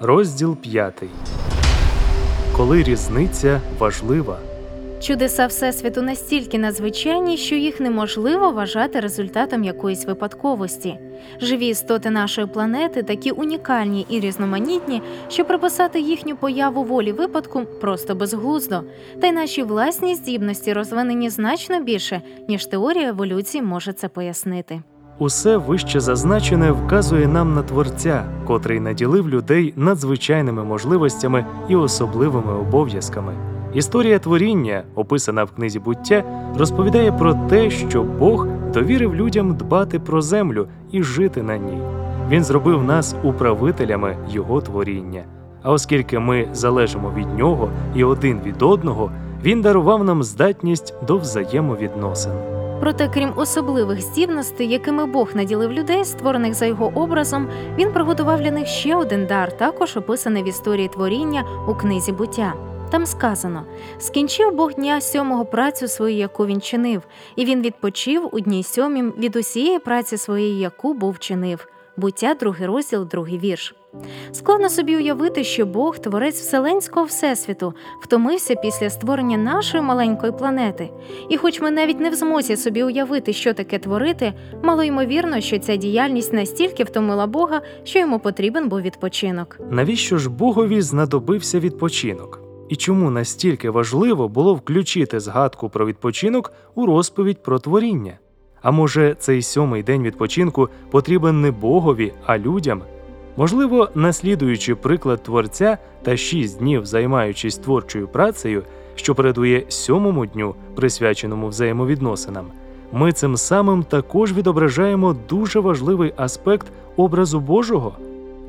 Розділ 5. Коли різниця важлива. Чудеса Всесвіту настільки надзвичайні, що їх неможливо вважати результатом якоїсь випадковості. Живі істоти нашої планети такі унікальні і різноманітні, що приписати їхню появу волі випадку просто безглуздо. Та й наші власні здібності розвинені значно більше, ніж теорія еволюції може це пояснити. Усе вище зазначене вказує нам на Творця, котрий наділив людей надзвичайними можливостями і особливими обов'язками. Історія творіння, описана в книзі буття, розповідає про те, що Бог довірив людям дбати про землю і жити на ній. Він зробив нас управителями Його творіння. А оскільки ми залежимо від нього і один від одного, він дарував нам здатність до взаємовідносин. Проте, крім особливих здібностей, якими Бог наділив людей, створених за його образом, він приготував для них ще один дар, також описаний в історії творіння у книзі буття. Там сказано: скінчив Бог дня сьомого працю свою, яку він чинив, і він відпочив у дні сьомім від усієї праці своєї, яку був чинив. Буття, другий розділ, другий вірш. Складно собі уявити, що Бог, творець вселенського всесвіту, втомився після створення нашої маленької планети. І, хоч ми навіть не в змозі собі уявити, що таке творити, мало ймовірно, що ця діяльність настільки втомила Бога, що йому потрібен був відпочинок. Навіщо ж Богові знадобився відпочинок? І чому настільки важливо було включити згадку про відпочинок у розповідь про творіння? А може, цей сьомий день відпочинку потрібен не Богові, а людям? Можливо, наслідуючи приклад творця та шість днів займаючись творчою працею, що передує сьомому дню, присвяченому взаємовідносинам, ми цим самим також відображаємо дуже важливий аспект образу Божого.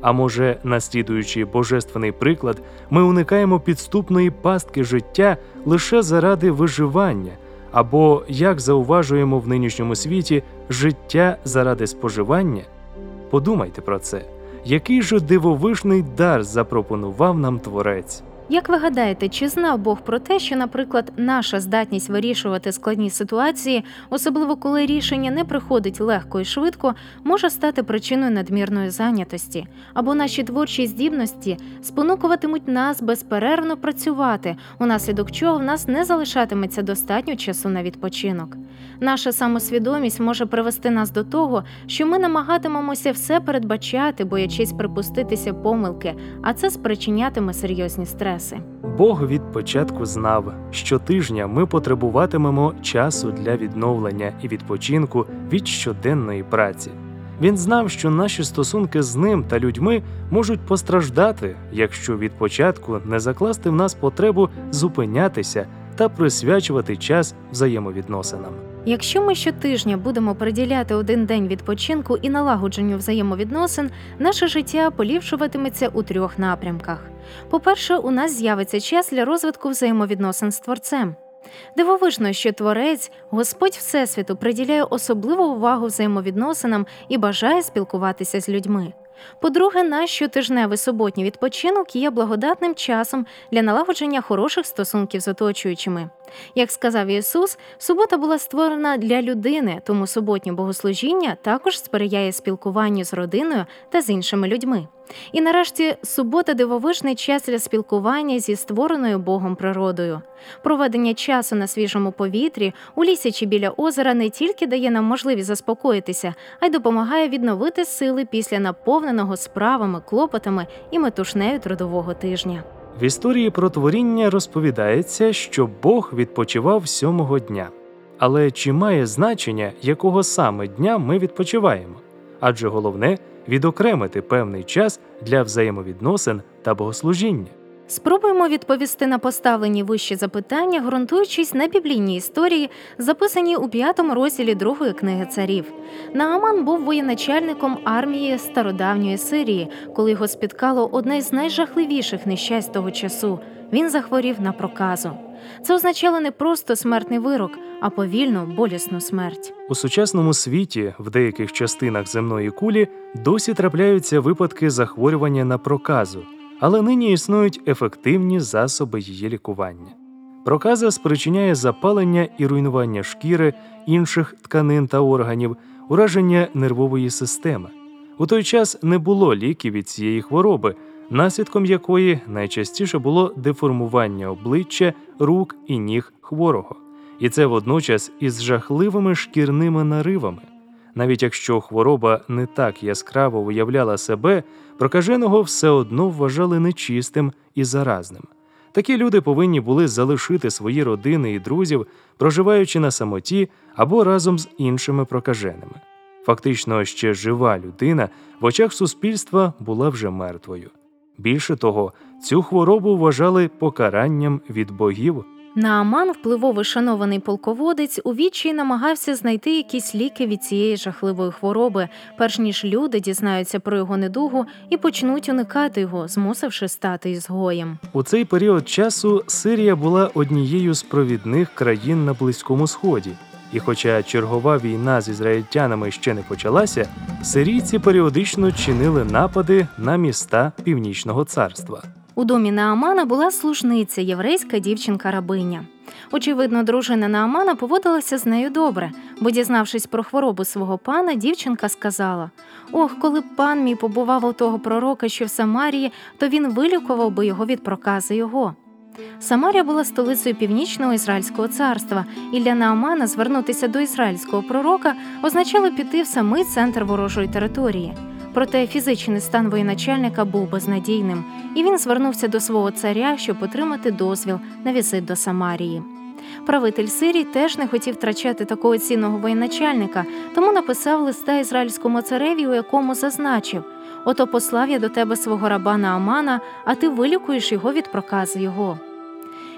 А може, наслідуючи божественний приклад, ми уникаємо підступної пастки життя лише заради виживання, або, як зауважуємо в нинішньому світі, життя заради споживання? Подумайте про це. Який же дивовижний дар запропонував нам творець? Як ви гадаєте, чи знав Бог про те, що, наприклад, наша здатність вирішувати складні ситуації, особливо коли рішення не приходить легко і швидко, може стати причиною надмірної зайнятості, або наші творчі здібності спонукуватимуть нас безперервно працювати, унаслідок чого в нас не залишатиметься достатньо часу на відпочинок. Наша самосвідомість може привести нас до того, що ми намагатимемося все передбачати, боячись припуститися помилки, а це спричинятиме серйозні стреси. Бог від початку знав, що тижня ми потребуватимемо часу для відновлення і відпочинку від щоденної праці. Він знав, що наші стосунки з ним та людьми можуть постраждати, якщо від початку не закласти в нас потребу зупинятися та присвячувати час взаємовідносинам. Якщо ми щотижня будемо приділяти один день відпочинку і налагодженню взаємовідносин, наше життя поліпшуватиметься у трьох напрямках. По-перше, у нас з'явиться час для розвитку взаємовідносин з творцем. Дивовижно, що творець, Господь Всесвіту, приділяє особливу увагу взаємовідносинам і бажає спілкуватися з людьми. По-друге, наш щотижневий суботній відпочинок є благодатним часом для налагодження хороших стосунків з оточуючими. Як сказав Ісус, субота була створена для людини, тому суботнє богослужіння також сприяє спілкуванню з родиною та з іншими людьми. І нарешті субота дивовижний час для спілкування зі створеною Богом природою. Проведення часу на свіжому повітрі, у лісі чи біля озера не тільки дає нам можливість заспокоїтися, а й допомагає відновити сили після наповненого справами, клопотами і метушнею трудового тижня. В історії про творіння розповідається, що Бог відпочивав сьомого дня. Але чи має значення, якого саме дня ми відпочиваємо? Адже головне відокремити певний час для взаємовідносин та богослужіння. Спробуємо відповісти на поставлені вищі запитання, ґрунтуючись на біблійній історії, записаній у п'ятому розділі другої книги царів. Нааман був воєначальником армії стародавньої Сирії, коли його спіткало одне з найжахливіших нещасть того часу. Він захворів на проказу. Це означало не просто смертний вирок, а повільну, болісну смерть. У сучасному світі в деяких частинах земної кулі досі трапляються випадки захворювання на проказу, але нині існують ефективні засоби її лікування. Проказа спричиняє запалення і руйнування шкіри, інших тканин та органів, ураження нервової системи. У той час не було ліків від цієї хвороби, наслідком якої найчастіше було деформування обличчя, рук і ніг хворого, і це водночас із жахливими шкірними наривами. Навіть якщо хвороба не так яскраво виявляла себе, прокаженого все одно вважали нечистим і заразним. Такі люди повинні були залишити свої родини і друзів, проживаючи на самоті або разом з іншими прокаженими. Фактично, ще жива людина в очах суспільства була вже мертвою. Більше того, цю хворобу вважали покаранням від богів. Нааман, впливовий шанований полководець, у відчаї намагався знайти якісь ліки від цієї жахливої хвороби, перш ніж люди дізнаються про його недугу і почнуть уникати його, змусивши стати ізгоєм. У цей період часу Сирія була однією з провідних країн на Близькому Сході. І хоча чергова війна з ізраїльтянами ще не почалася, сирійці періодично чинили напади на міста Північного царства. У домі Наамана була служниця, єврейська дівчинка рабиня. Очевидно, дружина Наамана поводилася з нею добре, бо, дізнавшись про хворобу свого пана, дівчинка сказала: Ох, коли б пан мій побував у того пророка, що в Самарії, то він вилікував би його від прокази його. Самарія була столицею північного ізраїльського царства, і для Наамана звернутися до ізраїльського пророка означало піти в самий центр ворожої території. Проте фізичний стан воєначальника був безнадійним, і він звернувся до свого царя, щоб отримати дозвіл на візит до Самарії. Правитель Сирії теж не хотів втрачати такого цінного воєначальника, тому написав листа ізраїльському цареві, у якому зазначив: Ото послав я до тебе свого раба Наамана, а ти вилікуєш його від прокази його.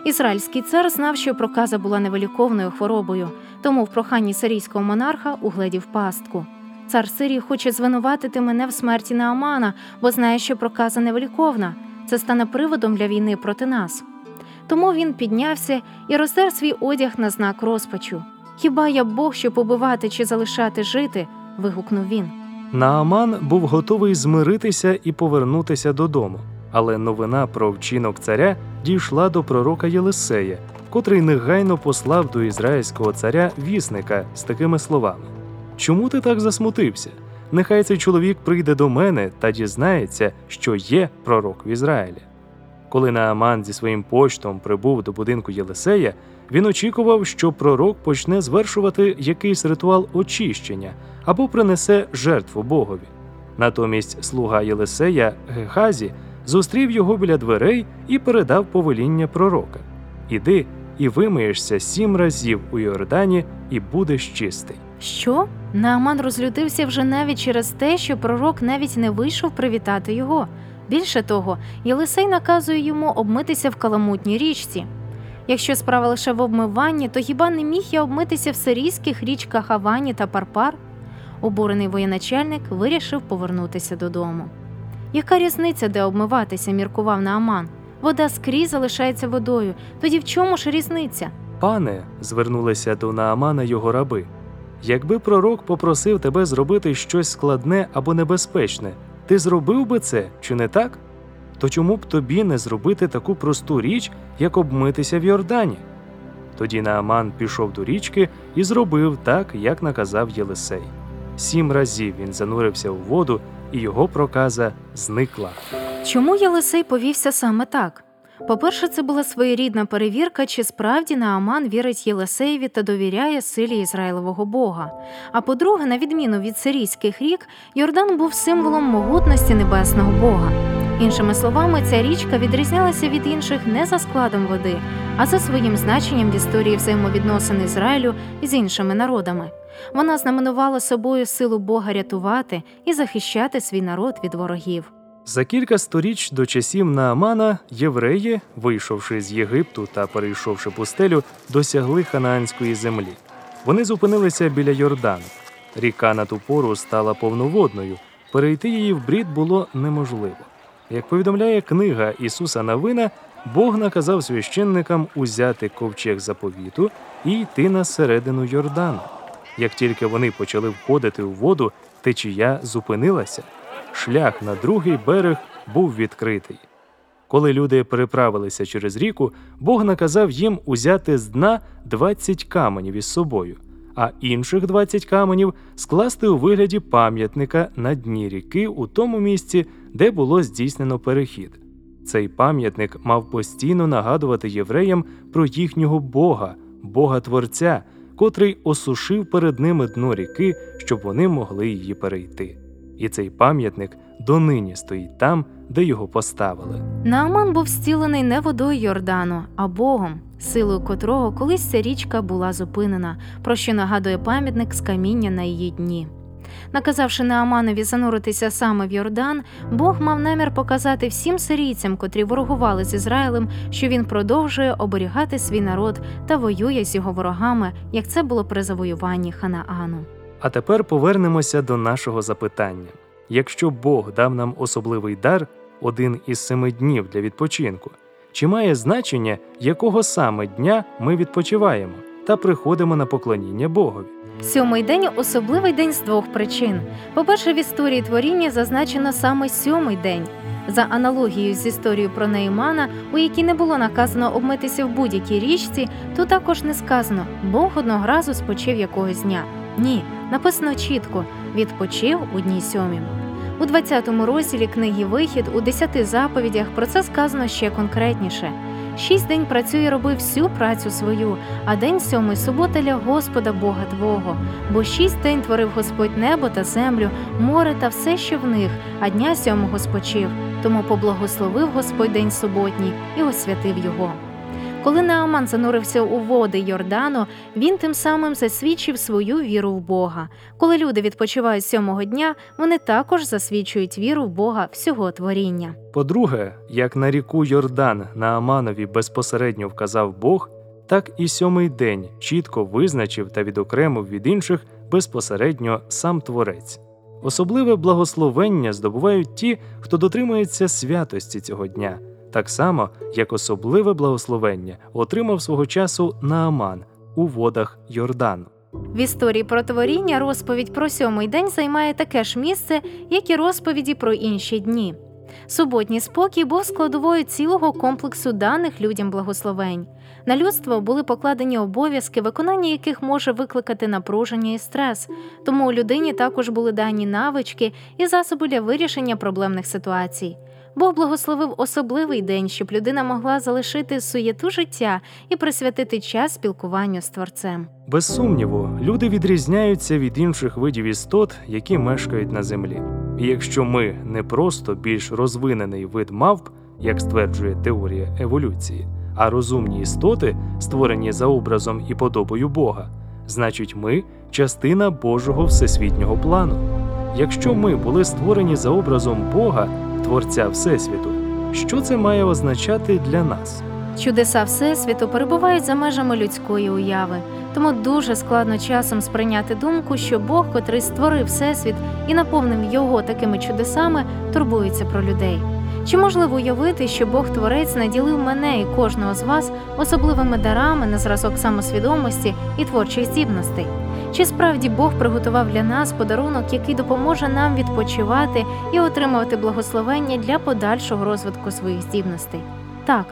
Ізраїльський цар знав, що проказа була невиліковною хворобою, тому в проханні сирійського монарха угледів пастку. Цар Сирії хоче звинуватити мене в смерті Наамана, бо знає, що проказа невиліковна. Це стане приводом для війни проти нас. Тому він піднявся і роздер свій одяг на знак розпачу. Хіба я Бог, щоб убивати чи залишати жити? вигукнув він. Нааман був готовий змиритися і повернутися додому, але новина про вчинок царя дійшла до пророка Єлисея, котрий негайно послав до ізраїльського царя вісника з такими словами: Чому ти так засмутився? Нехай цей чоловік прийде до мене та дізнається, що є пророк в Ізраїлі. Коли Нааман зі своїм почтом прибув до будинку Єлисея, він очікував, що пророк почне звершувати якийсь ритуал очищення або принесе жертву Богові. Натомість слуга Єлисея Гехазі зустрів його біля дверей і передав повеління пророка: Іди і вимиєшся сім разів у Йордані, і будеш чистий. Що? Нааман розлютився вже навіть через те, що пророк навіть не вийшов привітати його. Більше того, Єлисей наказує йому обмитися в каламутній річці. Якщо справа лише в обмиванні, то хіба не міг я обмитися в сирійських річках Авані та Парпар? Обурений воєначальник вирішив повернутися додому. Яка різниця, де обмиватися, міркував Нааман? Вода скрізь залишається водою. Тоді в чому ж різниця? Пане, звернулися до Наамана його раби. Якби пророк попросив тебе зробити щось складне або небезпечне, ти зробив би це, чи не так? То чому б тобі не зробити таку просту річ, як обмитися в Йордані? Тоді Нааман пішов до річки і зробив так, як наказав Єлисей. Сім разів він занурився у воду, і його проказа зникла. Чому Єлисей повівся саме так? По-перше, це була своєрідна перевірка, чи справді Нааман вірить Єлисеєві та довіряє силі Ізраїлового Бога. А по-друге, на відміну від сирійських рік, Йордан був символом могутності небесного Бога. Іншими словами, ця річка відрізнялася від інших не за складом води, а за своїм значенням в історії взаємовідносин Ізраїлю з іншими народами. Вона знаменувала собою силу Бога рятувати і захищати свій народ від ворогів. За кілька сторіч до часів Наамана євреї, вийшовши з Єгипту та перейшовши пустелю, досягли ханаанської землі. Вони зупинилися біля Йордану. Ріка на ту пору стала повноводною. Перейти її в брід було неможливо. Як повідомляє книга Ісуса Навина, Бог наказав священникам узяти ковчег заповіту і йти на середину Йордану. Як тільки вони почали входити у воду, течія зупинилася. Шлях на другий берег був відкритий. Коли люди переправилися через ріку, Бог наказав їм узяти з дна 20 каменів із собою, а інших 20 каменів скласти у вигляді пам'ятника на дні ріки у тому місці, де було здійснено перехід. Цей пам'ятник мав постійно нагадувати євреям про їхнього Бога, Бога Творця, котрий осушив перед ними дно ріки, щоб вони могли її перейти. І цей пам'ятник донині стоїть там, де його поставили. Нааман був зцілений не водою Йордану, а Богом, силою котрого колись ця річка була зупинена, про що нагадує пам'ятник з каміння на її дні. Наказавши Нааманові зануритися саме в Йордан, Бог мав намір показати всім сирійцям, котрі ворогували з Ізраїлем, що він продовжує оберігати свій народ та воює з його ворогами, як це було при завоюванні Ханаану. А тепер повернемося до нашого запитання. Якщо Бог дав нам особливий дар, один із семи днів для відпочинку, чи має значення, якого саме дня ми відпочиваємо та приходимо на поклоніння Богові? Сьомий день особливий день з двох причин. По-перше, в історії творіння зазначено саме сьомий день. За аналогією з історією про Неймана, у якій не було наказано обмитися в будь-якій річці, тут також не сказано Бог одного разу спочив якогось дня. Ні, написано чітко відпочив у дні сьомім. У 20-му розділі книги Вихід у 10 заповідях про це сказано ще конкретніше. Шість день працює і роби всю працю свою, а день сьомий субота для Господа Бога Твого. Бо шість день творив Господь небо та землю, море та все, що в них, а дня сьомого спочив. Тому поблагословив Господь день суботній і освятив його. Коли Нааман занурився у води Йордану, він тим самим засвідчив свою віру в Бога. Коли люди відпочивають сьомого дня, вони також засвідчують віру в Бога всього творіння. По-друге, як на ріку Йордан на Аманові безпосередньо вказав Бог, так і сьомий день чітко визначив та відокремив від інших безпосередньо сам Творець. Особливе благословення здобувають ті, хто дотримується святості цього дня, так само як особливе благословення отримав свого часу Нааман у водах Йордану. В історії про творіння розповідь про сьомий день займає таке ж місце, як і розповіді про інші дні. Суботній спокій був складовою цілого комплексу даних людям благословень. На людство були покладені обов'язки, виконання яких може викликати напруження і стрес. Тому у людині також були дані навички і засоби для вирішення проблемних ситуацій. Бог благословив особливий день, щоб людина могла залишити суєту життя і присвятити час спілкуванню з творцем. Без сумніву, люди відрізняються від інших видів істот, які мешкають на землі. І якщо ми не просто більш розвинений вид мавп, як стверджує теорія еволюції, а розумні істоти, створені за образом і подобою Бога, значить ми частина Божого всесвітнього плану. Якщо ми були створені за образом Бога, Творця Всесвіту, що це має означати для нас? Чудеса Всесвіту перебувають за межами людської уяви, тому дуже складно часом сприйняти думку, що Бог, котрий створив Всесвіт і наповнив його такими чудесами, турбується про людей. Чи можливо уявити, що Бог Творець наділив мене і кожного з вас особливими дарами на зразок самосвідомості і творчих здібностей? Чи справді Бог приготував для нас подарунок, який допоможе нам відпочивати і отримувати благословення для подальшого розвитку своїх здібностей? Так,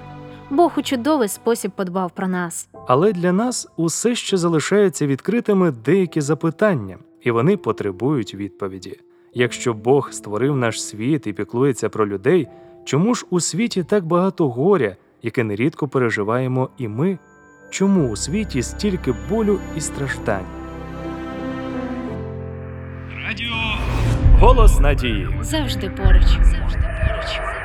Бог у чудовий спосіб подбав про нас. Але для нас усе ще залишаються відкритими деякі запитання, і вони потребують відповіді. Якщо Бог створив наш світ і піклується про людей, чому ж у світі так багато горя, яке нерідко переживаємо і ми? Чому у світі стільки болю і страждань? Голос надії. Завжди поруч. Завжди поруч.